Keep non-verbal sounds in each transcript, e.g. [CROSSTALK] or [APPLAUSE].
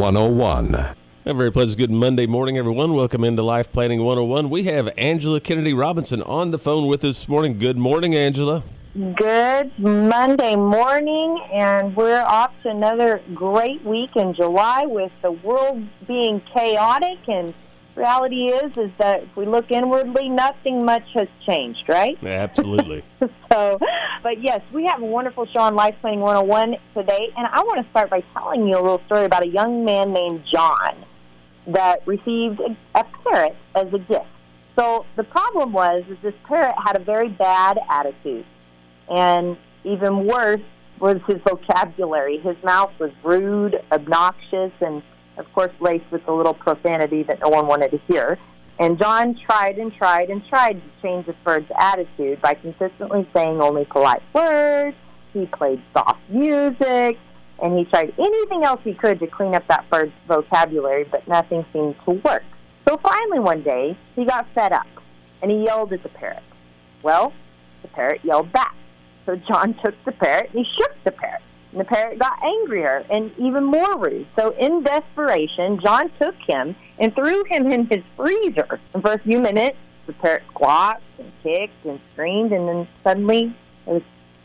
101. A very pleasant good Monday morning, everyone. Welcome into Life Planning 101. We have Angela Kennedy Robinson on the phone with us this morning. Good morning, Angela. Good Monday morning, and we're off to another great week in July with the world being chaotic. And reality is, is that if we look inwardly, nothing much has changed, right? Absolutely. [LAUGHS] so, but yes, we have a wonderful show on Life Planning 101 today, and I want to start by telling you a little story about a young man named John that received a, a parrot as a gift. So the problem was, is this parrot had a very bad attitude, and even worse was his vocabulary. His mouth was rude, obnoxious, and of course laced with a little profanity that no one wanted to hear. And John tried and tried and tried to change this bird's attitude by consistently saying only polite words. He played soft music, and he tried anything else he could to clean up that bird's vocabulary, but nothing seemed to work. So finally, one day, he got fed up, and he yelled at the parrot. Well, the parrot yelled back. So John [LAUGHS] took the parrot and he shook the parrot. And the parrot got angrier and even more rude. So, in desperation, John took him and threw him in his freezer. And for a few minutes, the parrot squawked and kicked and screamed, and then suddenly it was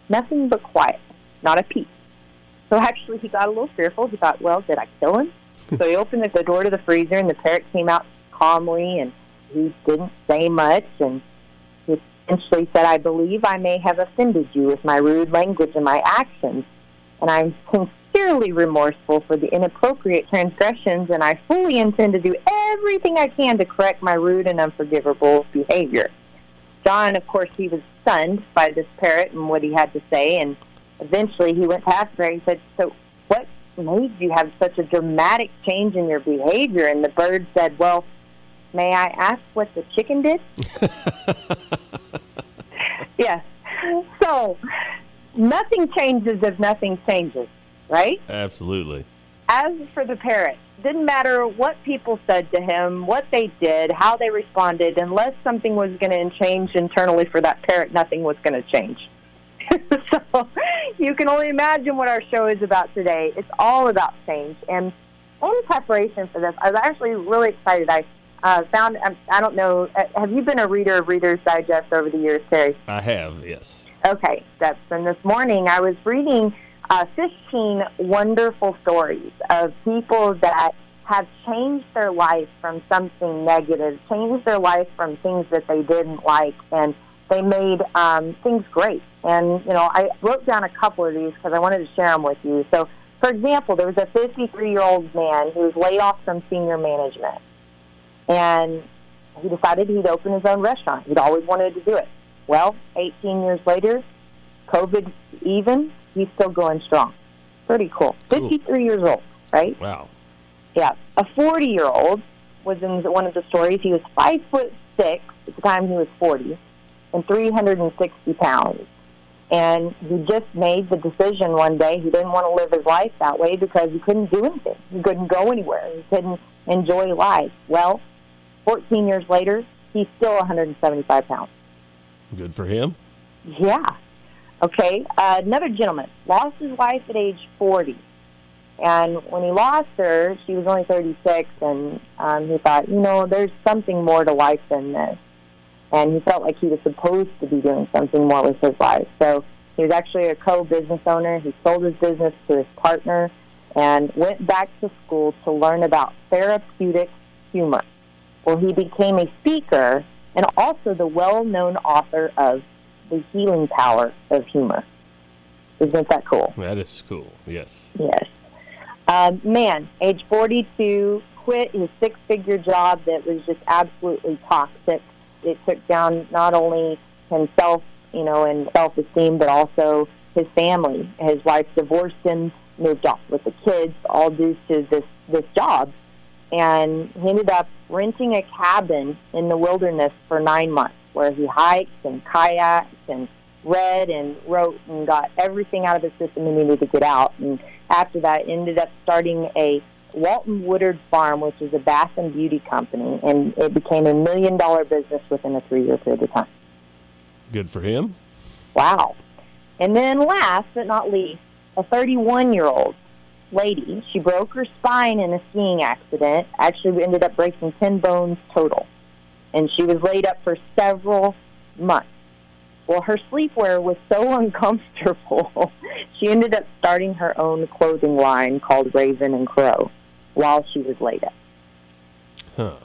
nothing but quiet, not a peep. So, actually, he got a little fearful. He thought, well, did I kill him? [LAUGHS] so, he opened the door to the freezer, and the parrot came out calmly, and he didn't say much. And he eventually said, I believe I may have offended you with my rude language and my actions and I'm sincerely remorseful for the inappropriate transgressions, and I fully intend to do everything I can to correct my rude and unforgivable behavior. John, of course, he was stunned by this parrot and what he had to say, and eventually he went past her and he said, So, what made you have such a dramatic change in your behavior? And the bird said, Well, may I ask what the chicken did? [LAUGHS] yes. So, nothing changes if nothing changes, right? Absolutely. As for the parrot, didn't matter what people said to him, what they did, how they responded, unless something was going to change internally for that parrot, nothing was going to change. [LAUGHS] so you can only imagine what our show is about today. It's all about change. And in preparation for this, I was actually really excited. I uh, found, um, I don't know, uh, have you been a reader of Reader's Digest over the years, Terry? I have, yes. Okay, steps. And this morning I was reading uh, 15 wonderful stories of people that have changed their life from something negative, changed their life from things that they didn't like, and they made um, things great. And, you know, I wrote down a couple of these because I wanted to share them with you. So, for example, there was a 53 year old man who was laid off from senior management. And he decided he'd open his own restaurant. He'd always wanted to do it. Well, 18 years later, COVID even, he's still going strong. Pretty cool. 53 years old, right? Wow. Yeah. A 40 year old was in one of the stories. He was five foot six at the time he was 40 and 360 pounds. And he just made the decision one day he didn't want to live his life that way because he couldn't do anything. He couldn't go anywhere. He couldn't enjoy life. Well, 14 years later, he's still 175 pounds. Good for him. Yeah. Okay. Uh, another gentleman lost his wife at age 40. And when he lost her, she was only 36, and um, he thought, you know, there's something more to life than this. And he felt like he was supposed to be doing something more with his life. So he was actually a co business owner. He sold his business to his partner and went back to school to learn about therapeutic humor. Well, he became a speaker and also the well known author of The Healing Power of Humor. Isn't that cool? That is cool, yes. Yes. Um, man, age 42, quit his six figure job that was just absolutely toxic. It took down not only himself, you know, and self esteem, but also his family. His wife divorced him moved off with the kids, all due to this this job. And he ended up renting a cabin in the wilderness for nine months, where he hiked and kayaked and read and wrote and got everything out of the system he needed to get out. And after that, ended up starting a Walton Woodard Farm, which is a bath and beauty company, and it became a million dollar business within a three year period of time. Good for him. Wow. And then last but not least, a 31 year old lady, she broke her spine in a skiing accident, actually we ended up breaking 10 bones total. And she was laid up for several months. Well, her sleepwear was so [LAUGHS] uncomfortable, she ended up starting her own clothing line called Raven and Crow while she was laid up. Huh.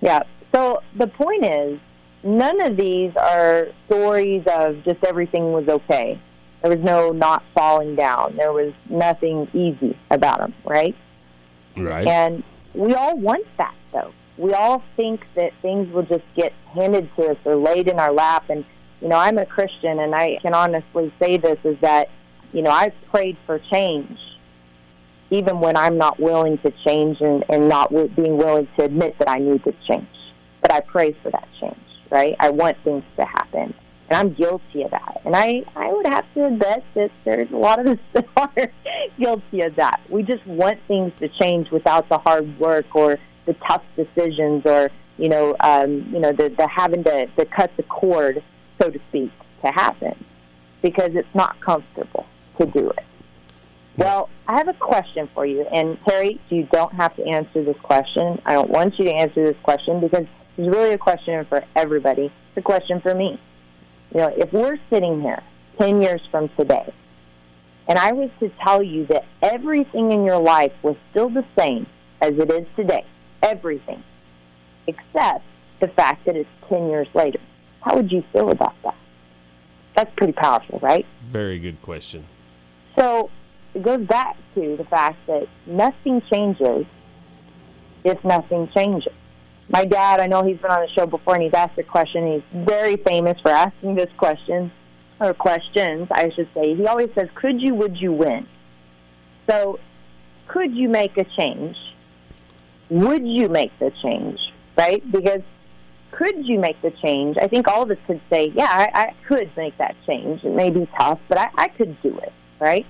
Yeah. So the point is, none of these are stories of just everything was okay. There was no not falling down. There was nothing easy about them, right? Right. And we all want that, though. We all think that things will just get handed to us or laid in our lap. And, you know, I'm a Christian, and I can honestly say this is that, you know, I've prayed for change, even when I'm not willing to change and, and not wi- being willing to admit that I need to change. But I pray for that change, right? I want things to happen. And I'm guilty of that. And I, I would have to admit that there's a lot of us [LAUGHS] that are guilty of that. We just want things to change without the hard work or the tough decisions or, you know, um, you know, the, the having to, to cut the cord, so to speak, to happen because it's not comfortable to do it. Well, I have a question for you. And Terry, you don't have to answer this question. I don't want you to answer this question because it's really a question for everybody. It's a question for me. You know, if we're sitting here 10 years from today, and I was to tell you that everything in your life was still the same as it is today, everything, except the fact that it's 10 years later, how would you feel about that? That's pretty powerful, right? Very good question. So it goes back to the fact that nothing changes if nothing changes. My dad, I know he's been on the show before and he's asked a question. He's very famous for asking this question, or questions, I should say. He always says, Could you, would you win? So, could you make a change? Would you make the change? Right? Because could you make the change? I think all of us could say, Yeah, I, I could make that change. It may be tough, but I, I could do it. Right?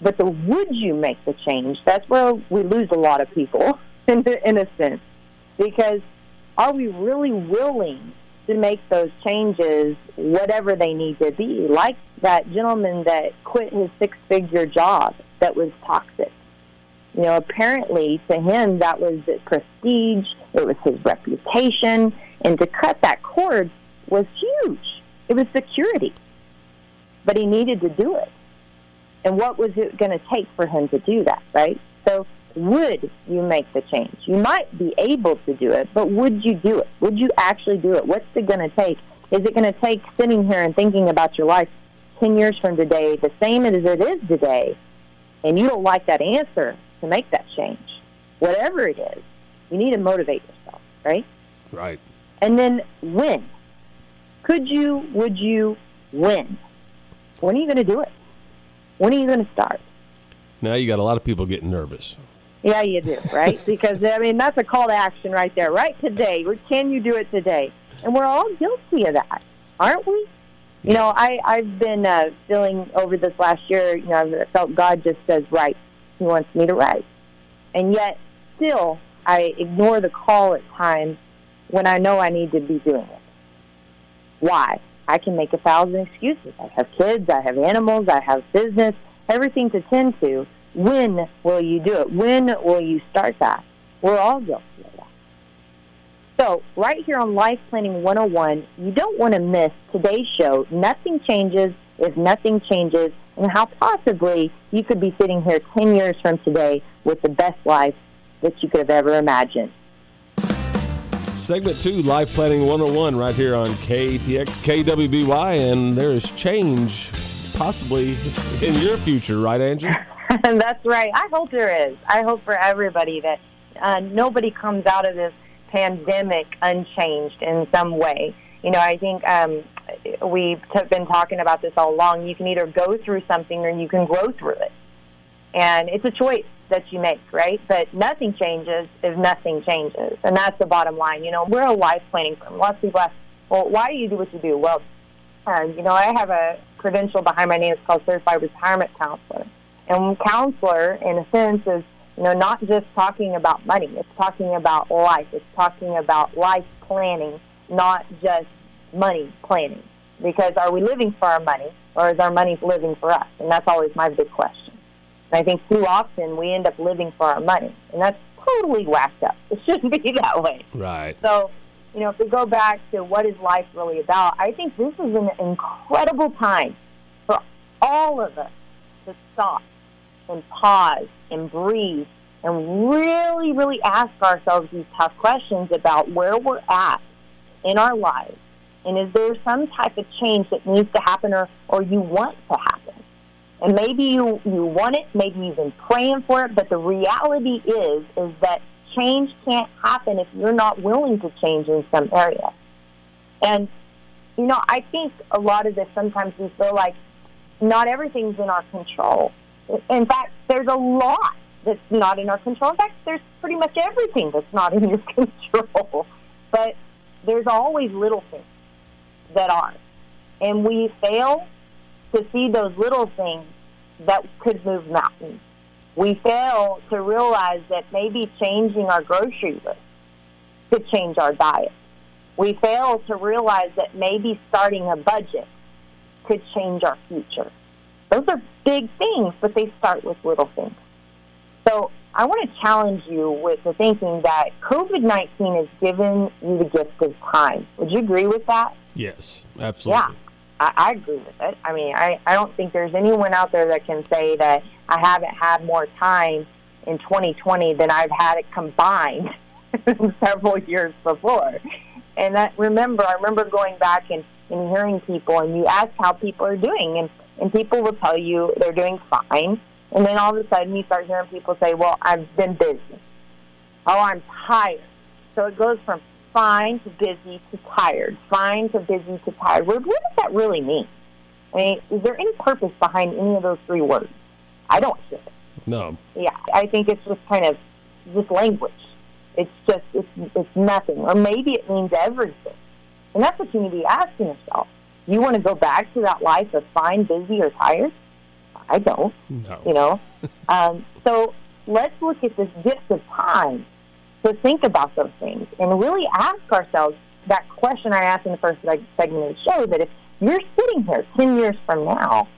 But the would you make the change? That's where we lose a lot of people, in, [LAUGHS] in a sense because are we really willing to make those changes, whatever they need to be? Like that gentleman that quit his six figure job that was toxic. You know, apparently to him that was his prestige, it was his reputation, and to cut that cord was huge. It was security. But he needed to do it. And what was it going to take for him to do that, right? So would you make the change? You might be able to do it, but would you do it? Would you actually do it? What's it going to take? Is it going to take sitting here and thinking about your life 10 years from today, the same as it is today, and you don't like that answer to make that change? Whatever it is, you need to motivate yourself, right? Right. And then when? Could you, would you, when? When are you going to do it? When are you going to start? Now you got a lot of people getting nervous. Yeah, you do, right? [LAUGHS] because I mean, that's a call to action right there. Right today, can you do it today? And we're all guilty of that, aren't we? You know, I I've been uh, feeling over this last year. You know, I've felt God just says write. He wants me to write, and yet still I ignore the call at times when I know I need to be doing it. Why? I can make a thousand excuses. I have kids. I have animals. I have business. Everything to tend to when will you do it? When will you start that? We're all guilty of that. So, right here on Life Planning 101, you don't want to miss today's show, Nothing Changes if Nothing Changes, and how possibly you could be sitting here 10 years from today with the best life that you could have ever imagined. Segment two, Life Planning 101, right here on KATX, KWBY, and there is change possibly [LAUGHS] in your future, right, Angie? [LAUGHS] [LAUGHS] That's right. I hope there is. I hope for everybody that uh, nobody comes out of this pandemic unchanged in some way. You know, I think um, we've been talking about this all along. You can either go through something or you can grow through it. And it's a choice that you make, right? But nothing changes if nothing changes. And that's the bottom line. You know, we're a life planning firm. Lots of people ask, well, why do you do what you do? Well, um, you know, I have a credential behind my name. It's called Certified Retirement Counselor. And counselor, in a sense, is, you know, not just talking about money. It's talking about life. It's talking about life planning, not just money planning. Because are we living for our money or is our money living for us? And that's always my big question. And I think too often we end up living for our money. And that's totally whacked up. It shouldn't [LAUGHS] be that way. Right. So, you know, if we go back to what is life really about, I think this is an incredible time for all of us to stop and pause and breathe and really, really ask ourselves these tough questions about where we're at in our lives. And is there some type of change that needs to happen or, or you want to happen? And maybe you, you want it, maybe you've been praying for it, but the reality is is that change can't happen if you're not willing to change in some area. And you know, I think a lot of this sometimes we feel like not everything's in our control. In fact, there's a lot that's not in our control. In fact, there's pretty much everything that's not in your [LAUGHS] control. But there's always little things that are. And we fail to see those little things that could move mountains. We fail to realize that maybe changing our grocery list could change our diet. We fail to realize that maybe starting a budget could change our future. Those are big things, but they start with little things. So I want to challenge you with the thinking that COVID 19 has given you the gift of time. Would you agree with that? Yes, absolutely. Yeah, I, I agree with it. I mean, I, I don't think there's anyone out there that can say that I haven't had more time in 2020 than I've had it combined [LAUGHS] several years before. And that, remember, I remember going back and, and hearing people, and you ask how people are doing, and, and people will tell you they're doing fine. And then all of a sudden, you start hearing people say, Well, I've been busy. Oh, I'm tired. So it goes from fine to busy to tired, fine to busy to tired. What, what does that really mean? I mean, is there any purpose behind any of those three words? I don't see it. No. Yeah, I think it's just kind of just language. It's just it's it's nothing, or maybe it means everything, and that's what you need to be asking yourself. You want to go back to that life of fine, busy, or tired? I don't. No. You know, [LAUGHS] um, so let's look at this gift of time to think about those things and really ask ourselves that question I asked in the first segment of the show that if you're sitting here 10 years from now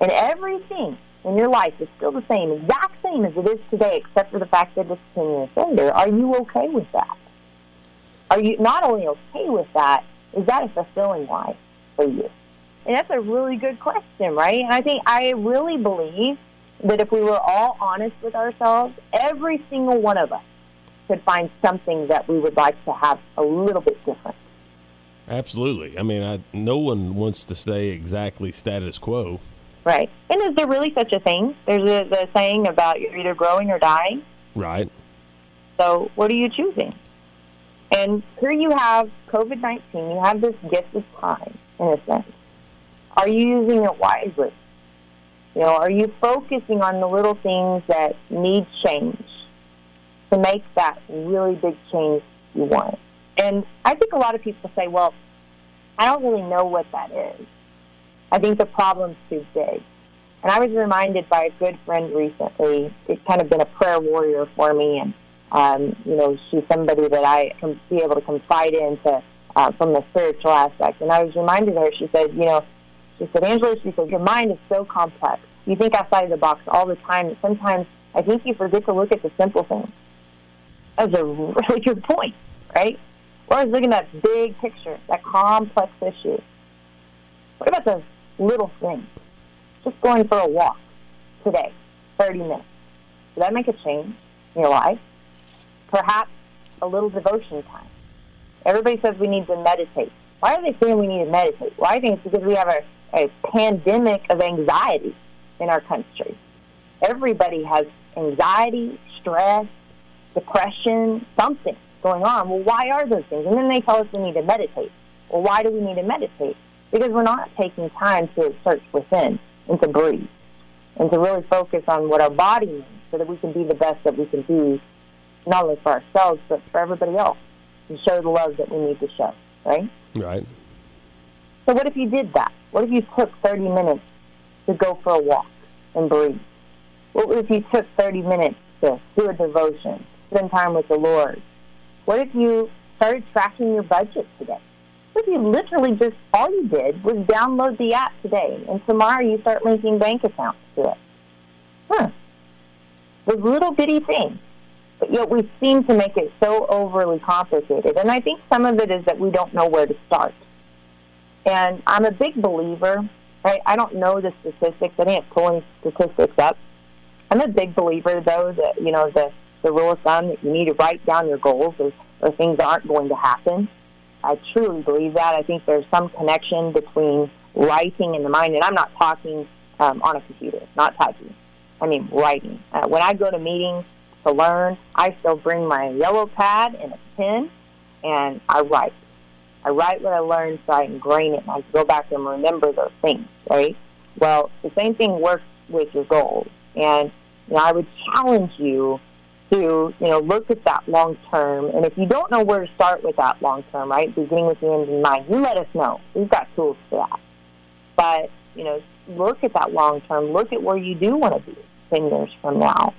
and everything in your life is still the same, exact same as it is today, except for the fact that it's 10 years later, are you okay with that? Are you not only okay with that, is that a fulfilling life for you? And that's a really good question, right? And I think I really believe that if we were all honest with ourselves, every single one of us could find something that we would like to have a little bit different. Absolutely. I mean, I, no one wants to stay exactly status quo. Right. And is there really such a thing? There's a the saying about you're either growing or dying. Right. So what are you choosing? And here you have COVID 19. You have this gift of time, in a sense. Are you using it wisely? You know, are you focusing on the little things that need change to make that really big change you want? And I think a lot of people say, well, I don't really know what that is. I think the problem's too big. And I was reminded by a good friend recently, it's kind of been a prayer warrior for me, and, um, you know, she's somebody that I can be able to confide in to, uh, from the spiritual aspect. And I was reminded of her, she said, you know, she said, Angela, she said, your mind is so complex. You think outside of the box all the time. Sometimes I think you forget to look at the simple things. That was a really good point, right? We're always looking at that big picture, that complex issue. What about those little things? Just going for a walk today, 30 minutes. Does that make a change in your life? Perhaps a little devotion time. Everybody says we need to meditate. Why are they saying we need to meditate? Well, I think it's because we have a, a pandemic of anxiety in our country. Everybody has anxiety, stress, depression, something going on. Well, why are those things? And then they tell us we need to meditate. Well, why do we need to meditate? Because we're not taking time to search within and to breathe and to really focus on what our body needs so that we can be the best that we can be, not only for ourselves, but for everybody else, to show the love that we need to show, right? Right. So what if you did that? What if you took 30 minutes to go for a walk and breathe? What if you took 30 minutes to do a devotion, spend time with the Lord? What if you started tracking your budget today? What if you literally just, all you did was download the app today, and tomorrow you start linking bank accounts to it? Huh. Those little bitty things. But yet we seem to make it so overly complicated. And I think some of it is that we don't know where to start. And I'm a big believer, right? I don't know the statistics. I didn't pull any statistics up. I'm a big believer, though, that, you know, the, the rule of thumb that you need to write down your goals or, or things aren't going to happen. I truly believe that. I think there's some connection between writing in the mind, and I'm not talking um, on a computer, not typing. I mean writing. Uh, when I go to meetings to learn, I still bring my yellow pad and a pen, and I write. I write what I learned so I ingrain it and I go back and remember those things, right? Well, the same thing works with your goals. And you know, I would challenge you to, you know, look at that long term. And if you don't know where to start with that long term, right, beginning with the end in mind, you let us know. We've got tools for that. But, you know, look at that long term. Look at where you do want to be 10 years from now.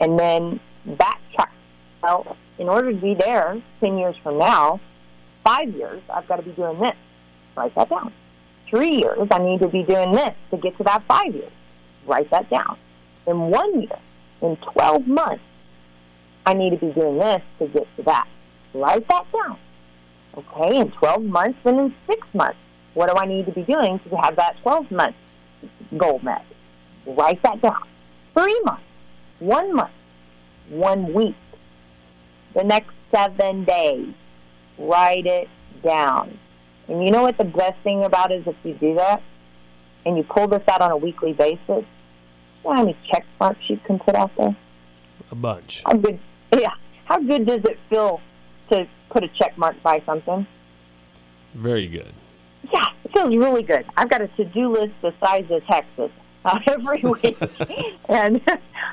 And then backtrack. Well, in order to be there 10 years from now, five years, I've got to be doing this. Write that down. Three years, I need to be doing this to get to that five years. Write that down. In one year, in 12 months, I need to be doing this to get to that. Write that down. Okay, in 12 months, then in six months, what do I need to be doing to have that 12 month goal met? Write that down. Three months, one month, one week, the next seven days. Write it down. And you know what the best thing about it is if you do that and you pull this out on a weekly basis, you know how many check marks you can put out there? A bunch. How good, yeah. How good does it feel to put a check mark by something? Very good. Yeah, it feels really good. I've got a to-do list the size of Texas uh, [LAUGHS] every week, and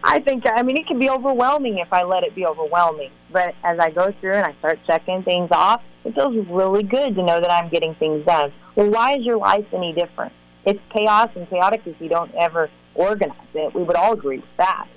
I think I mean it can be overwhelming if I let it be overwhelming. But as I go through and I start checking things off, it feels really good to know that I'm getting things done. Well, why is your life any different? It's chaos and chaotic if you don't ever organize it. We would all agree with that.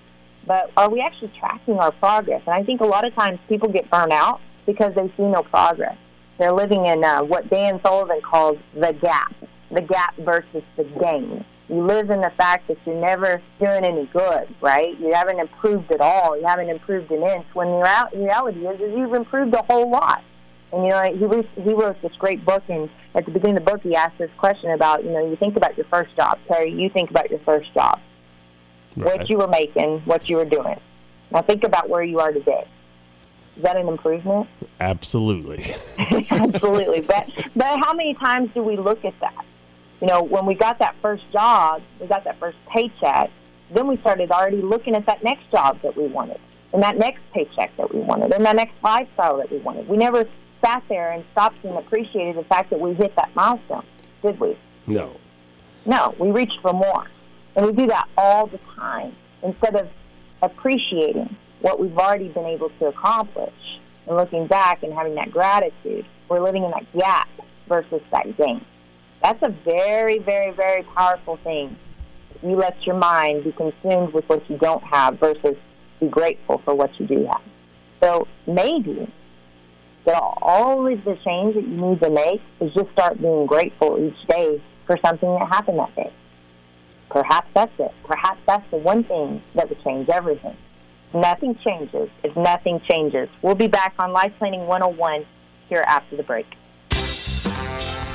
But are we actually tracking our progress? And I think a lot of times people get burned out because they see no progress. They're living in uh, what Dan Sullivan calls the gap, the gap versus the gain. You live in the fact that you're never doing any good, right? You haven't improved at all. You haven't improved an inch. When the reality is, is you've improved a whole lot. And you know, he wrote, he wrote this great book, and at the beginning of the book, he asked this question about, you know, you think about your first job, Terry. You think about your first job, Right. what you were making, what you were doing. Now think about where you are today. Is that an improvement? Absolutely. [LAUGHS] [LAUGHS] Absolutely. But but how many times do we look at that? You know, when we got that first job, we got that first paycheck, then we started already looking at that next job that we wanted, and that next paycheck that we wanted, and that next lifestyle that we wanted. We never sat there and stopped and appreciated the fact that we hit that milestone, did we? no. No, we reached for more. And we do that all the time instead of appreciating what we've already been able to accomplish and looking back and having that gratitude. We're living in that gap versus that gain. That's a very, very, very powerful thing. You let your mind be consumed with what you don't have versus be grateful for what you do have. So maybe that all of the change that you need to make is just start being grateful each day for something that happened that day. Perhaps that's it. Perhaps that's the one thing that would change everything. Nothing changes if nothing changes. We'll be back on Life Planning 101 here after the break.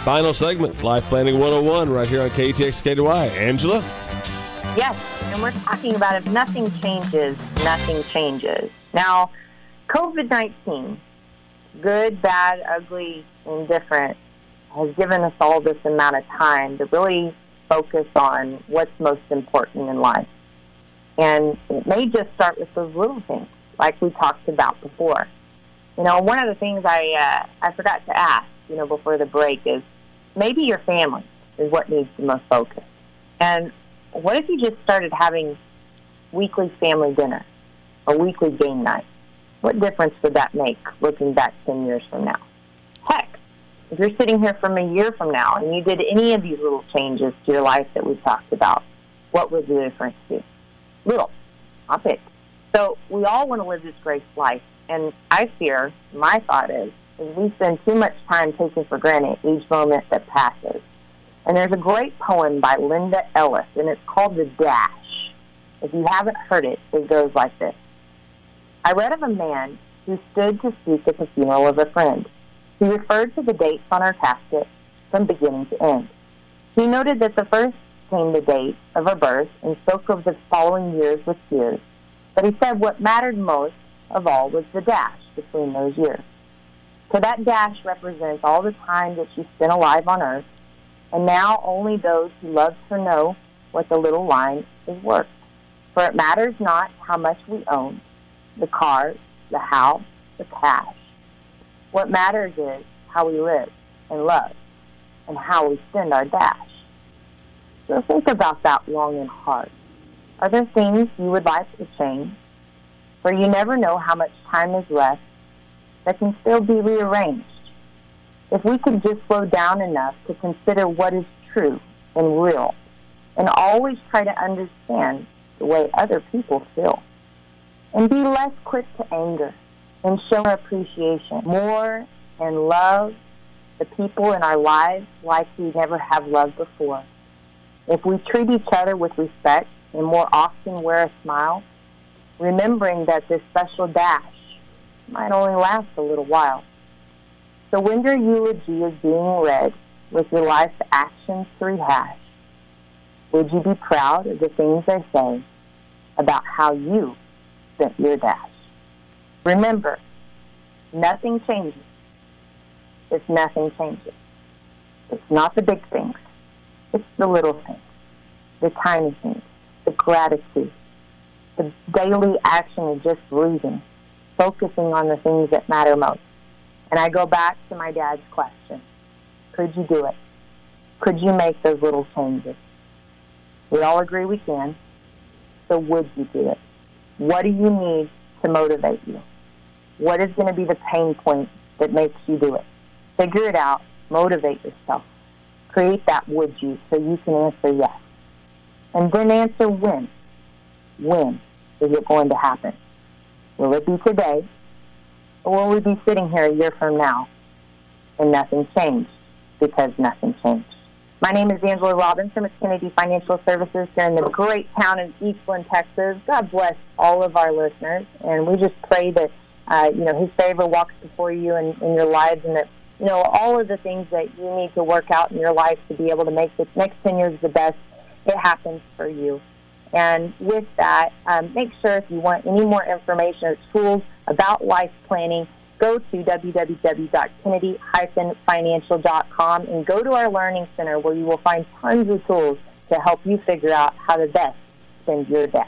Final segment, Life Planning 101, right here on KTX KDY. Angela? Yes, and we're talking about if nothing changes, nothing changes. Now, COVID 19, good, bad, ugly, indifferent, has given us all this amount of time to really focus on what's most important in life. And it may just start with those little things, like we talked about before. You know, one of the things I uh, I forgot to ask, you know, before the break is maybe your family is what needs the most focus. And what if you just started having weekly family dinner or weekly game night? What difference would that make looking back 10 years from now? Heck, if you're sitting here from a year from now and you did any of these little changes to your life that we've talked about, what would the difference be? Little. I'll pick. So we all want to live this great life. And I fear, my thought is we spend too much time taking for granted each moment that passes. And there's a great poem by Linda Ellis, and it's called The Dash. If you haven't heard it, it goes like this. I read of a man who stood to speak at the funeral of a friend. He referred to the dates on her casket from beginning to end. He noted that the first came the date of her birth and spoke of the following years with tears. But he said what mattered most of all was the dash between those years. So that dash represents all the time that she spent alive on earth, and now only those who loved her know what the little line is worth. For it matters not how much we own, the cars, the house, the cash. What matters is how we live and love and how we spend our dash. So think about that long and hard. Are there things you would like to change? For you never know how much time is left that can still be rearranged. If we could just slow down enough to consider what is true and real, and always try to understand the way other people feel, and be less quick to anger and show appreciation more and love the people in our lives like we never have loved before. If we treat each other with respect and more often wear a smile, remembering that this special dash might only last a little while. So when your eulogy is being read with your life's actions to rehash, would you be proud of the things they say about how you spent your dash? Remember, nothing changes if nothing changes. It's not the big things. It's the little things, the tiny things, the gratitude, the daily action of just breathing, focusing on the things that matter most. And I go back to my dad's question. Could you do it? Could you make those little changes? We all agree we can. So would you do it? What do you need to motivate you? What is going to be the pain point that makes you do it? Figure it out. Motivate yourself. Create that would you so you can answer yes. And then answer when. When is it going to happen? Will it be today? Or will we be sitting here a year from now and nothing changed because nothing changed? My name is Angela Robinson with Kennedy Financial Services here in the great town of Eastland, Texas. God bless all of our listeners, and we just pray that uh, you know His favor walks before you in, in your lives, and that you know all of the things that you need to work out in your life to be able to make the next ten years the best. It happens for you. And with that, um, make sure if you want any more information or tools about life planning, go to www.kennedy-financial.com and go to our Learning Center where you will find tons of tools to help you figure out how to best spend your dash.